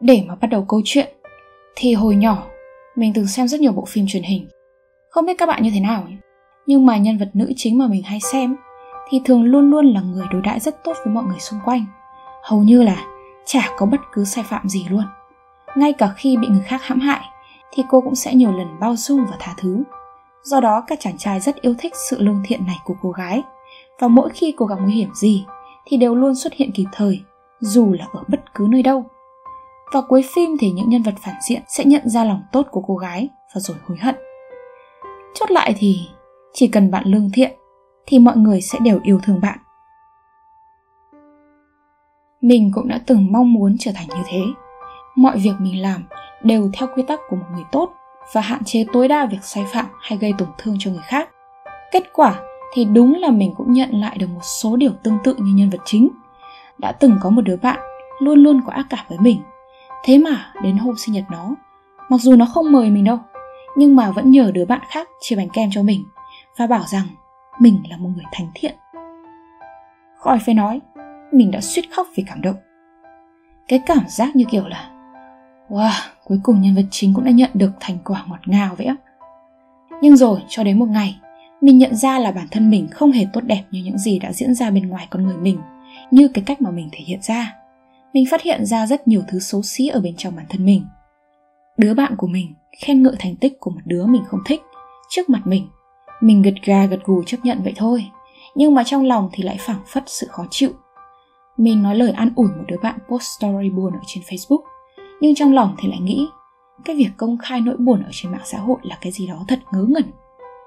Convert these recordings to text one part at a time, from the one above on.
Để mà bắt đầu câu chuyện, thì hồi nhỏ, mình từng xem rất nhiều bộ phim truyền hình. Không biết các bạn như thế nào nhé. Nhưng mà nhân vật nữ chính mà mình hay xem, thì thường luôn luôn là người đối đãi rất tốt với mọi người xung quanh. Hầu như là chả có bất cứ sai phạm gì luôn. Ngay cả khi bị người khác hãm hại, thì cô cũng sẽ nhiều lần bao dung và tha thứ. Do đó, các chàng trai rất yêu thích sự lương thiện này của cô gái và mỗi khi cô gặp nguy hiểm gì, thì đều luôn xuất hiện kịp thời, dù là ở bất cứ nơi đâu và cuối phim thì những nhân vật phản diện sẽ nhận ra lòng tốt của cô gái và rồi hối hận. Chốt lại thì, chỉ cần bạn lương thiện, thì mọi người sẽ đều yêu thương bạn. Mình cũng đã từng mong muốn trở thành như thế. Mọi việc mình làm đều theo quy tắc của một người tốt và hạn chế tối đa việc sai phạm hay gây tổn thương cho người khác. Kết quả thì đúng là mình cũng nhận lại được một số điều tương tự như nhân vật chính. Đã từng có một đứa bạn luôn luôn có ác cảm với mình Thế mà đến hôm sinh nhật nó, mặc dù nó không mời mình đâu, nhưng mà vẫn nhờ đứa bạn khác chia bánh kem cho mình và bảo rằng mình là một người thánh thiện. Khỏi phải nói, mình đã suýt khóc vì cảm động. Cái cảm giác như kiểu là Wow, cuối cùng nhân vật chính cũng đã nhận được thành quả ngọt ngào vậy á. Nhưng rồi, cho đến một ngày, mình nhận ra là bản thân mình không hề tốt đẹp như những gì đã diễn ra bên ngoài con người mình, như cái cách mà mình thể hiện ra mình phát hiện ra rất nhiều thứ xấu xí ở bên trong bản thân mình đứa bạn của mình khen ngợi thành tích của một đứa mình không thích trước mặt mình mình gật gà gật gù chấp nhận vậy thôi nhưng mà trong lòng thì lại phảng phất sự khó chịu mình nói lời an ủi một đứa bạn post story buồn ở trên facebook, nhưng trong lòng thì lại nghĩ, cái việc công khai nỗi buồn ở trên mạng xã hội là cái gì đó thật ngớ ngẩn,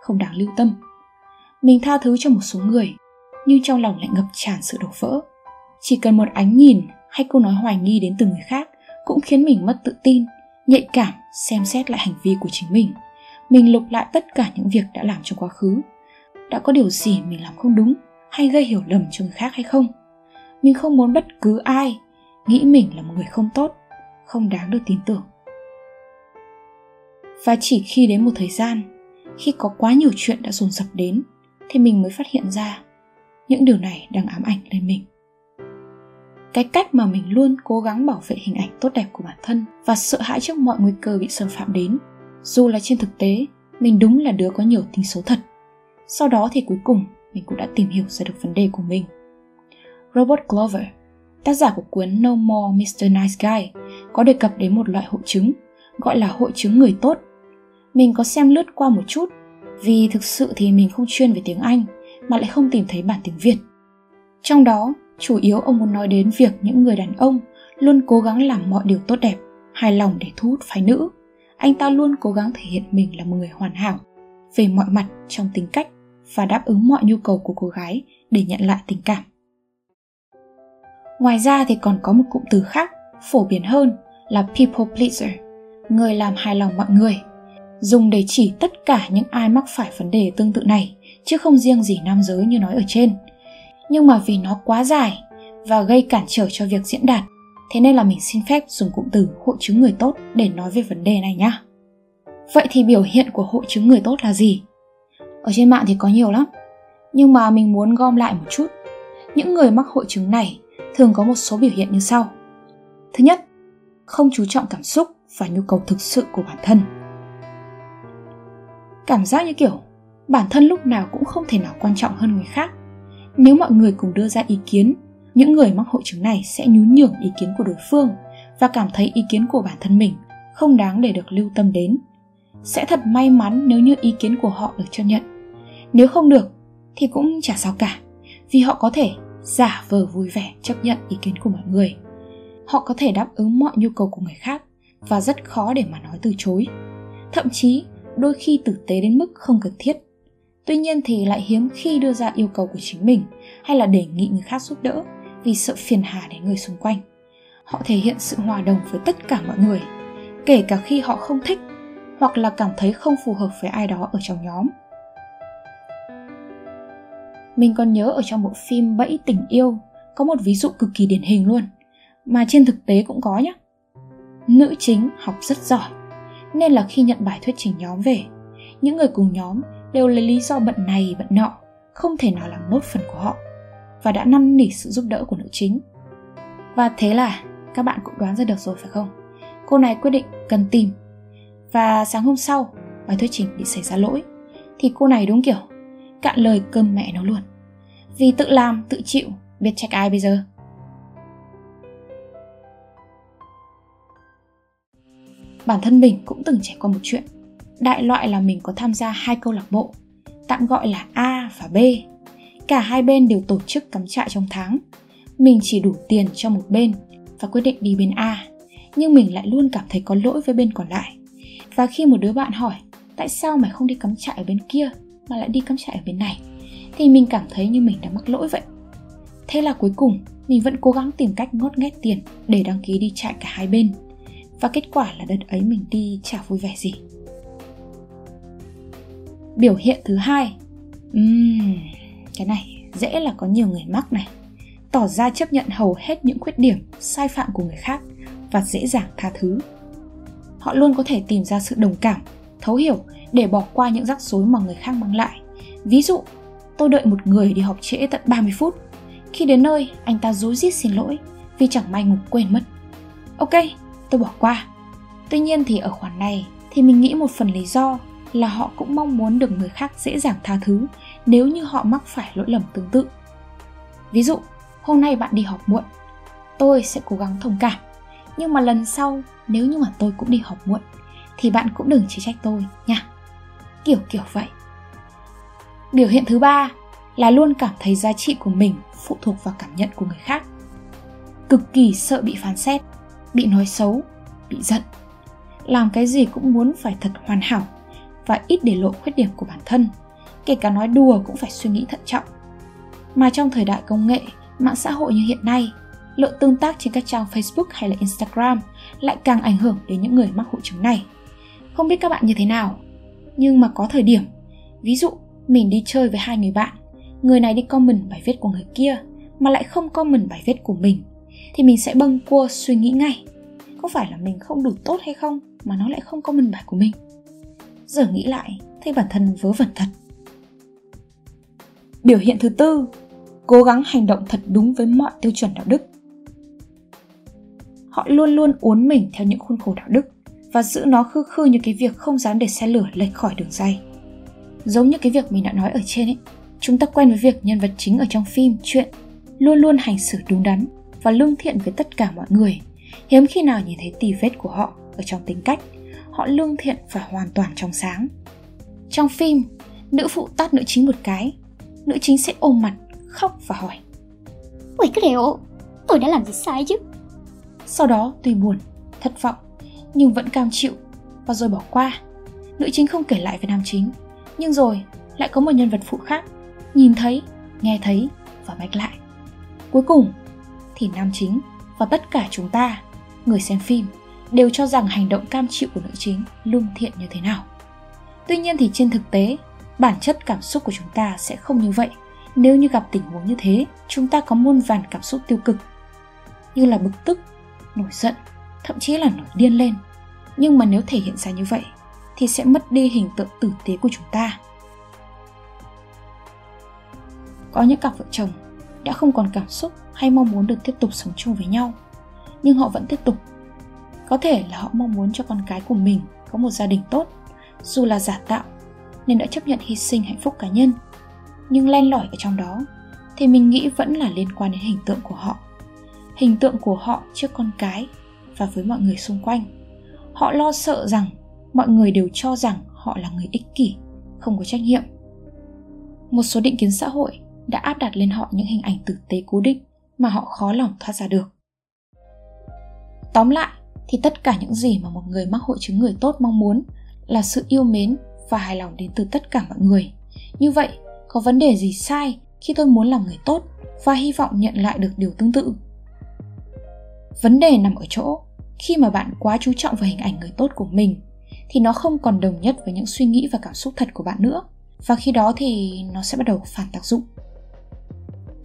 không đáng lưu tâm. Mình tha thứ cho một số người, nhưng trong lòng lại ngập tràn sự đổ vỡ. Chỉ cần một ánh nhìn hay câu nói hoài nghi đến từ người khác cũng khiến mình mất tự tin, nhạy cảm, xem xét lại hành vi của chính mình. Mình lục lại tất cả những việc đã làm trong quá khứ. Đã có điều gì mình làm không đúng hay gây hiểu lầm cho người khác hay không? Mình không muốn bất cứ ai nghĩ mình là một người không tốt, không đáng được tin tưởng. Và chỉ khi đến một thời gian, khi có quá nhiều chuyện đã dồn dập đến, thì mình mới phát hiện ra những điều này đang ám ảnh lên mình. Cái cách mà mình luôn cố gắng bảo vệ hình ảnh tốt đẹp của bản thân và sợ hãi trước mọi nguy cơ bị xâm phạm đến, dù là trên thực tế, mình đúng là đứa có nhiều tính xấu thật. Sau đó thì cuối cùng mình cũng đã tìm hiểu ra được vấn đề của mình robert glover, tác giả của cuốn no more mr nice guy, có đề cập đến một loại hội chứng, gọi là hội chứng người tốt. Mình có xem lướt qua một chút, vì thực sự thì mình không chuyên về tiếng anh, mà lại không tìm thấy bản tiếng việt. Trong đó, chủ yếu ông muốn nói đến việc những người đàn ông luôn cố gắng làm mọi điều tốt đẹp, hài lòng để thu hút phái nữ. Anh ta luôn cố gắng thể hiện mình là một người hoàn hảo, về mọi mặt, trong tính cách và đáp ứng mọi nhu cầu của cô gái để nhận lại tình cảm ngoài ra thì còn có một cụm từ khác, phổ biến hơn là people pleaser, người làm hài lòng mọi người. Dùng để chỉ tất cả những ai mắc phải vấn đề tương tự này, chứ không riêng gì nam giới như nói ở trên. Nhưng mà vì nó quá dài và gây cản trở cho việc diễn đạt, thế nên là mình xin phép dùng cụm từ hội chứng người tốt để nói về vấn đề này nhá. Vậy thì biểu hiện của hội chứng người tốt là gì? Ở trên mạng thì có nhiều lắm, nhưng mà mình muốn gom lại một chút. Những người mắc hội chứng này thường có một số biểu hiện như sau. Thứ nhất, không chú trọng cảm xúc và nhu cầu thực sự của bản thân. Cảm giác như kiểu, bản thân lúc nào cũng không thể nào quan trọng hơn người khác. Nếu mọi người cùng đưa ra ý kiến, những người mắc hội chứng này sẽ nhún nhường ý kiến của đối phương và cảm thấy ý kiến của bản thân mình không đáng để được lưu tâm đến. Sẽ thật may mắn nếu như ý kiến của họ được chấp nhận. Nếu không được, thì cũng chả sao cả, vì họ có thể giả vờ vui vẻ chấp nhận ý kiến của mọi người. Họ có thể đáp ứng mọi nhu cầu của người khác và rất khó để mà nói từ chối. Thậm chí, đôi khi tử tế đến mức không cần thiết. Tuy nhiên thì lại hiếm khi đưa ra yêu cầu của chính mình hay là đề nghị người khác giúp đỡ vì sợ phiền hà đến người xung quanh. Họ thể hiện sự hòa đồng với tất cả mọi người, kể cả khi họ không thích hoặc là cảm thấy không phù hợp với ai đó ở trong nhóm mình còn nhớ ở trong bộ phim bẫy tình yêu, có một ví dụ cực kỳ điển hình luôn. Mà trên thực tế cũng có nhé nữ chính học rất giỏi, nên là khi nhận bài thuyết trình nhóm về, những người cùng nhóm đều lấy lý do bận này bận nọ, không thể nào làm nốt phần của họ, và đã năn nỉ sự giúp đỡ của nữ chính. Và thế là các bạn cũng đoán ra được rồi phải không? Cô này quyết định cần tìm. Và sáng hôm sau, bài thuyết trình bị xảy ra lỗi, thì cô này đúng kiểu cạn lời cơm mẹ nó luôn. Vì tự làm, tự chịu, biết trách ai bây giờ? Bản thân mình cũng từng trải qua một chuyện. Đại loại là mình có tham gia hai câu lạc bộ, tạm gọi là a và b. Cả hai bên đều tổ chức cắm trại trong tháng. Mình chỉ đủ tiền cho một bên và quyết định đi bên a, nhưng mình lại luôn cảm thấy có lỗi với bên còn lại. Và khi một đứa bạn hỏi, tại sao mày không đi cắm trại ở bên kia? Mà lại đi cắm trại ở bên này. Thì mình cảm thấy như mình đã mắc lỗi vậy. Thế là cuối cùng mình vẫn cố gắng tìm cách ngót nghét tiền để đăng ký đi trại cả hai bên. Và kết quả là đợt ấy mình đi chả vui vẻ gì. Biểu hiện thứ hai. Uhm, cái này dễ là có nhiều người mắc này. Tỏ ra chấp nhận hầu hết những khuyết điểm sai phạm của người khác và dễ dàng tha thứ. Họ luôn có thể tìm ra sự đồng cảm thấu hiểu để bỏ qua những rắc rối mà người khác mang lại. Ví dụ, tôi đợi một người đi học trễ tận 30 phút. Khi đến nơi, anh ta rối rít xin lỗi vì chẳng may ngủ quên mất. Ok, tôi bỏ qua. Tuy nhiên thì ở khoản này thì mình nghĩ một phần lý do là họ cũng mong muốn được người khác dễ dàng tha thứ nếu như họ mắc phải lỗi lầm tương tự. Ví dụ, hôm nay bạn đi học muộn, tôi sẽ cố gắng thông cảm. Nhưng mà lần sau, nếu như mà tôi cũng đi học muộn thì bạn cũng đừng chỉ trách tôi nha. Kiểu kiểu vậy. Biểu hiện thứ ba là luôn cảm thấy giá trị của mình phụ thuộc vào cảm nhận của người khác. Cực kỳ sợ bị phán xét, bị nói xấu, bị giận. Làm cái gì cũng muốn phải thật hoàn hảo và ít để lộ khuyết điểm của bản thân, kể cả nói đùa cũng phải suy nghĩ thận trọng. Mà trong thời đại công nghệ, mạng xã hội như hiện nay, lượng tương tác trên các trang facebook hay là instagram lại càng ảnh hưởng đến những người mắc hội chứng này không biết các bạn như thế nào. Nhưng mà có thời điểm, ví dụ mình đi chơi với hai người bạn, người này đi comment bài viết của người kia mà lại không comment bài viết của mình, thì mình sẽ bâng cua suy nghĩ ngay. Có phải là mình không đủ tốt hay không mà nó lại không comment bài của mình? Giờ nghĩ lại, thấy bản thân vớ vẩn thật. Biểu hiện thứ tư, cố gắng hành động thật đúng với mọi tiêu chuẩn đạo đức. Họ luôn luôn uốn mình theo những khuôn khổ đạo đức và giữ nó khư khư như cái việc không dám để xe lửa lệch khỏi đường dây. Giống như cái việc mình đã nói ở trên ấy chúng ta quen với việc nhân vật chính ở trong phim chuyện luôn luôn hành xử đúng đắn và lương thiện với tất cả mọi người. Hiếm khi nào nhìn thấy tì vết của họ ở trong tính cách họ lương thiện và hoàn toàn trong sáng. Trong phim nữ phụ tát nữ chính một cái nữ chính sẽ ôm mặt khóc và hỏi. Ui cái điều, tôi đã làm gì sai chứ? Sau đó tuy buồn, thất vọng nhưng vẫn cam chịu Và rồi bỏ qua. Nữ chính không kể lại về nam chính Nhưng rồi lại có một nhân vật phụ khác Nhìn thấy, nghe thấy và mách lại. Cuối cùng thì nam chính và tất cả chúng ta Người xem phim đều cho rằng hành động cam chịu của nữ chính lương thiện như thế nào. Tuy nhiên thì trên thực tế bản chất cảm xúc của chúng ta sẽ không như vậy. Nếu như gặp tình huống như thế chúng ta có muôn vàn cảm xúc tiêu cực như là bực tức nổi giận thậm chí là nổi điên lên nhưng mà nếu thể hiện ra như vậy, thì sẽ mất đi hình tượng tử tế của chúng ta. Có những cặp vợ chồng đã không còn cảm xúc hay mong muốn được tiếp tục sống chung với nhau, nhưng họ vẫn tiếp tục. Có thể là họ mong muốn cho con cái của mình có một gia đình tốt, dù là giả tạo, nên đã chấp nhận hy sinh hạnh phúc cá nhân. Nhưng len lỏi ở trong đó, thì mình nghĩ vẫn là liên quan đến hình tượng của họ. Hình tượng của họ trước con cái và với mọi người xung quanh họ lo sợ rằng mọi người đều cho rằng họ là người ích kỷ, không có trách nhiệm. Một số định kiến xã hội đã áp đặt lên họ những hình ảnh tử tế cố định mà họ khó lòng thoát ra được. Tóm lại, thì tất cả những gì mà một người mắc hội chứng người tốt mong muốn là sự yêu mến và hài lòng đến từ tất cả mọi người. Như vậy, có vấn đề gì sai khi tôi muốn làm người tốt và hy vọng nhận lại được điều tương tự? Vấn đề nằm ở chỗ khi mà bạn quá chú trọng vào hình ảnh người tốt của mình, thì nó không còn đồng nhất với những suy nghĩ và cảm xúc thật của bạn nữa. Và khi đó thì nó sẽ bắt đầu phản tác dụng.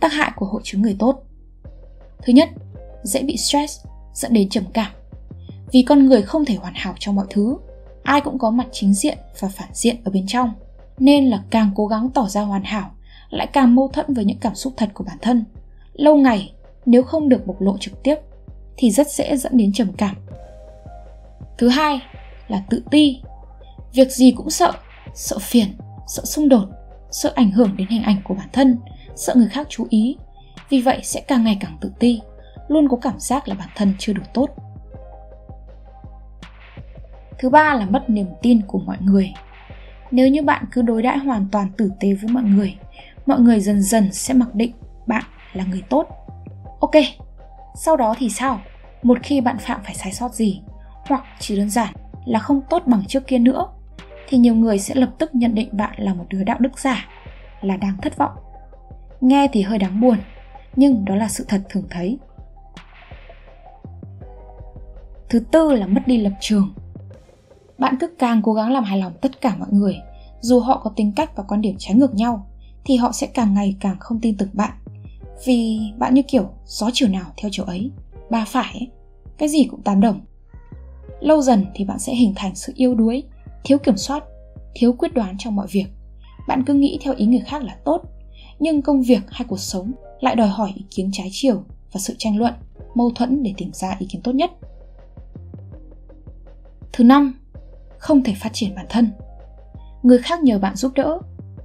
Tác hại của hội chứng người tốt. Thứ nhất, dễ bị stress, dẫn đến trầm cảm. Vì con người không thể hoàn hảo trong mọi thứ, ai cũng có mặt chính diện và phản diện ở bên trong, nên là càng cố gắng tỏ ra hoàn hảo, lại càng mâu thuẫn với những cảm xúc thật của bản thân. Lâu ngày, nếu không được bộc lộ trực tiếp thì rất dễ dẫn đến trầm cảm. Thứ hai là tự ti. Việc gì cũng sợ sợ phiền, sợ xung đột, sợ ảnh hưởng đến hình ảnh của bản thân, sợ người khác chú ý. Vì vậy sẽ càng ngày càng tự ti, luôn có cảm giác là bản thân chưa đủ tốt. Thứ ba là mất niềm tin của mọi người. Nếu như bạn cứ đối đãi hoàn toàn tử tế với mọi người mọi người dần dần sẽ mặc định bạn là người tốt. Ok sau đó thì sao? Một khi bạn phạm phải sai sót gì, hoặc chỉ đơn giản là không tốt bằng trước kia nữa, thì nhiều người sẽ lập tức nhận định bạn là một đứa đạo đức giả, là đang thất vọng. Nghe thì hơi đáng buồn, nhưng đó là sự thật thường thấy. Thứ tư là mất đi lập trường. Bạn cứ càng cố gắng làm hài lòng tất cả mọi người, dù họ có tính cách và quan điểm trái ngược nhau, thì họ sẽ càng ngày càng không tin tưởng bạn vì bạn như kiểu gió chiều nào theo chiều ấy. Ba phải ấy, cái gì cũng tán đồng. Lâu dần thì bạn sẽ hình thành sự yêu đuối thiếu kiểm soát thiếu quyết đoán trong mọi việc. Bạn cứ nghĩ theo ý người khác là tốt nhưng công việc hay cuộc sống lại đòi hỏi ý kiến trái chiều và sự tranh luận mâu thuẫn để tìm ra ý kiến tốt nhất. Thứ năm không thể phát triển bản thân. Người khác nhờ bạn giúp đỡ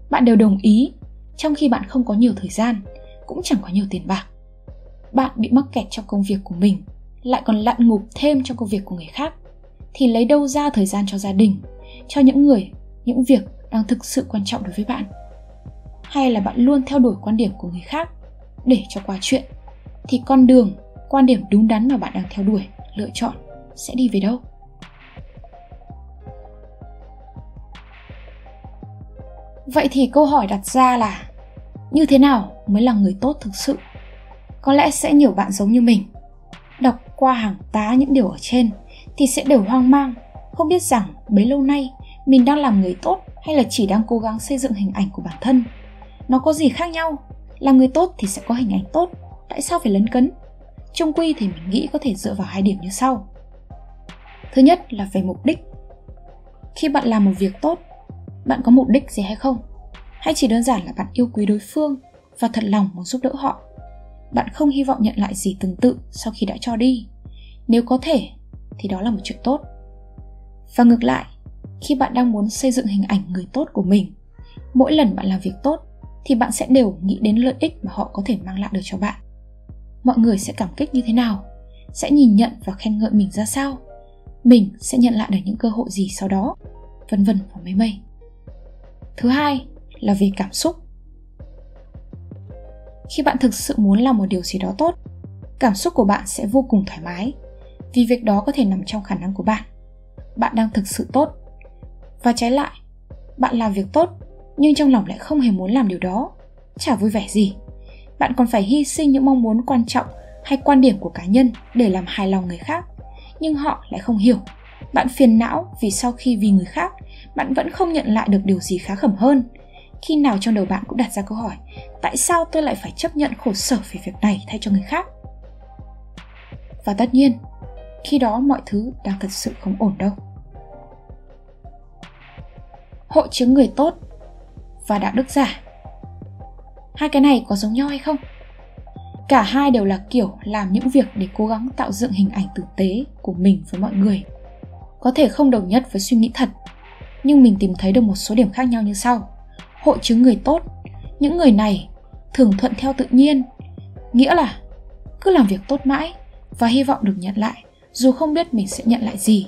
bạn đều đồng ý trong khi bạn không có nhiều thời gian cũng chẳng có nhiều tiền bạc. Bạn bị mắc kẹt trong công việc của mình, lại còn lặn ngục thêm trong công việc của người khác, thì lấy đâu ra thời gian cho gia đình, cho những người, những việc đang thực sự quan trọng đối với bạn? Hay là bạn luôn theo đuổi quan điểm của người khác để cho qua chuyện, thì con đường, quan điểm đúng đắn mà bạn đang theo đuổi, lựa chọn sẽ đi về đâu? Vậy thì câu hỏi đặt ra là như thế nào mới là người tốt thực sự. Có lẽ sẽ nhiều bạn giống như mình. Đọc qua hàng tá những điều ở trên thì sẽ đều hoang mang, không biết rằng bấy lâu nay mình đang làm người tốt hay là chỉ đang cố gắng xây dựng hình ảnh của bản thân. Nó có gì khác nhau? Làm người tốt thì sẽ có hình ảnh tốt, tại sao phải lấn cấn? Trung quy thì mình nghĩ có thể dựa vào hai điểm như sau. Thứ nhất là về mục đích. Khi bạn làm một việc tốt, bạn có mục đích gì hay không? Hay chỉ đơn giản là bạn yêu quý đối phương? Và thật lòng muốn giúp đỡ họ. Bạn không hy vọng nhận lại gì tương tự sau khi đã cho đi. Nếu có thể, thì đó là một chuyện tốt. Và ngược lại, khi bạn đang muốn xây dựng hình ảnh người tốt của mình, mỗi lần bạn làm việc tốt, thì bạn sẽ đều nghĩ đến lợi ích mà họ có thể mang lại được cho bạn. Mọi người sẽ cảm kích như thế nào? Sẽ nhìn nhận và khen ngợi mình ra sao? Mình sẽ nhận lại được những cơ hội gì sau đó? Vân vân và mây mây. Thứ hai là về cảm xúc khi bạn thực sự muốn làm một điều gì đó tốt, cảm xúc của bạn sẽ vô cùng thoải mái, vì việc đó có thể nằm trong khả năng của bạn. Bạn đang thực sự tốt. Và trái lại, bạn làm việc tốt, nhưng trong lòng lại không hề muốn làm điều đó. Chả vui vẻ gì. Bạn còn phải hy sinh những mong muốn quan trọng hay quan điểm của cá nhân để làm hài lòng người khác, nhưng họ lại không hiểu. Bạn phiền não vì sau khi vì người khác, bạn vẫn không nhận lại được điều gì khá khẩm hơn khi nào trong đầu bạn cũng đặt ra câu hỏi, tại sao tôi lại phải chấp nhận khổ sở vì việc này thay cho người khác? Và tất nhiên, khi đó mọi thứ đang thật sự không ổn đâu. Hội chứng người tốt và đạo đức giả. Hai cái này có giống nhau hay không? Cả hai đều là kiểu làm những việc để cố gắng tạo dựng hình ảnh tử tế của mình với mọi người. Có thể không đồng nhất với suy nghĩ thật, nhưng mình tìm thấy được một số điểm khác nhau như sau hội chứng người tốt. Những người này thường thuận theo tự nhiên, nghĩa là cứ làm việc tốt mãi và hy vọng được nhận lại. Dù không biết mình sẽ nhận lại gì,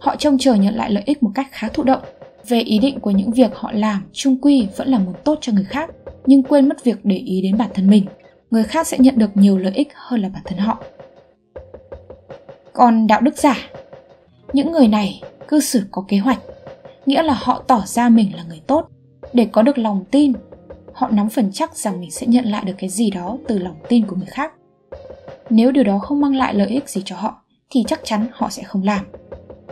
họ trông chờ nhận lại lợi ích một cách khá thụ động. Về ý định của những việc họ làm trung quy vẫn là muốn tốt cho người khác, nhưng quên mất việc để ý đến bản thân mình. Người khác sẽ nhận được nhiều lợi ích hơn là bản thân họ. Còn đạo đức giả, những người này cư xử có kế hoạch, nghĩa là họ tỏ ra mình là người tốt để có được lòng tin, họ nắm phần chắc rằng mình sẽ nhận lại được cái gì đó từ lòng tin của người khác. Nếu điều đó không mang lại lợi ích gì cho họ, thì chắc chắn họ sẽ không làm.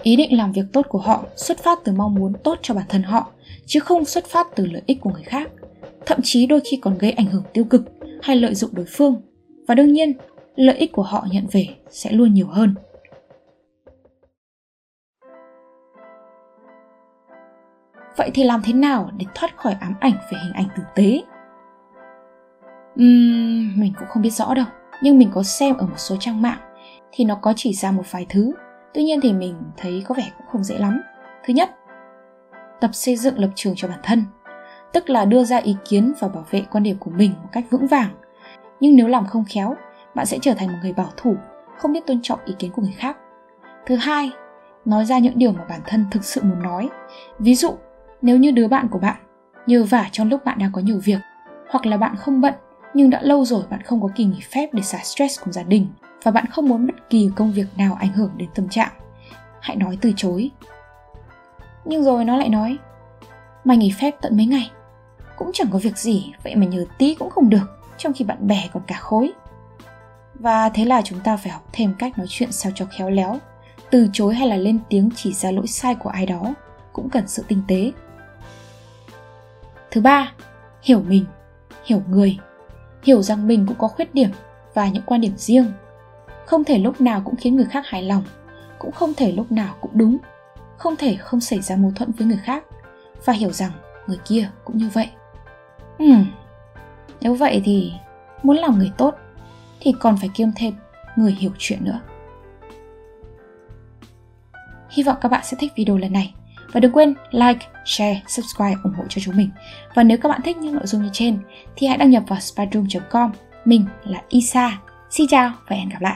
Ý định làm việc tốt của họ xuất phát từ mong muốn tốt cho bản thân họ, chứ không xuất phát từ lợi ích của người khác. Thậm chí đôi khi còn gây ảnh hưởng tiêu cực hay lợi dụng đối phương. Và đương nhiên, lợi ích của họ nhận về sẽ luôn nhiều hơn. Vậy thì làm thế nào để thoát khỏi ám ảnh về hình ảnh tử tế? Uhm, mình cũng không biết rõ đâu, nhưng mình có xem ở một số trang mạng thì nó có chỉ ra một vài thứ. Tuy nhiên thì mình thấy có vẻ cũng không dễ lắm. Thứ nhất, tập xây dựng lập trường cho bản thân, tức là đưa ra ý kiến và bảo vệ quan điểm của mình một cách vững vàng. Nhưng nếu làm không khéo, bạn sẽ trở thành một người bảo thủ, không biết tôn trọng ý kiến của người khác. Thứ hai, nói ra những điều mà bản thân thực sự muốn nói. Ví dụ, nếu như đứa bạn của bạn nhờ vả trong lúc bạn đang có nhiều việc, hoặc là bạn không bận nhưng đã lâu rồi bạn không có kỳ nghỉ phép để xả stress cùng gia đình và bạn không muốn bất kỳ công việc nào ảnh hưởng đến tâm trạng, hãy nói từ chối. Nhưng rồi nó lại nói, mày nghỉ phép tận mấy ngày, cũng chẳng có việc gì, vậy mà nhờ tí cũng không được, trong khi bạn bè còn cả khối. Và thế là chúng ta phải học thêm cách nói chuyện sao cho khéo léo, từ chối hay là lên tiếng chỉ ra lỗi sai của ai đó cũng cần sự tinh tế. Thứ ba, hiểu mình, hiểu người, hiểu rằng mình cũng có khuyết điểm và những quan điểm riêng. Không thể lúc nào cũng khiến người khác hài lòng, cũng không thể lúc nào cũng đúng, không thể không xảy ra mâu thuẫn với người khác và hiểu rằng người kia cũng như vậy. ừ nếu vậy thì muốn làm người tốt thì còn phải kiêm thêm người hiểu chuyện nữa. Hy vọng các bạn sẽ thích video lần này. Và đừng quên like, share, subscribe ủng hộ cho chúng mình. Và nếu các bạn thích những nội dung như trên thì hãy đăng nhập vào spyroom.com. Mình là Isa. Xin chào và hẹn gặp lại.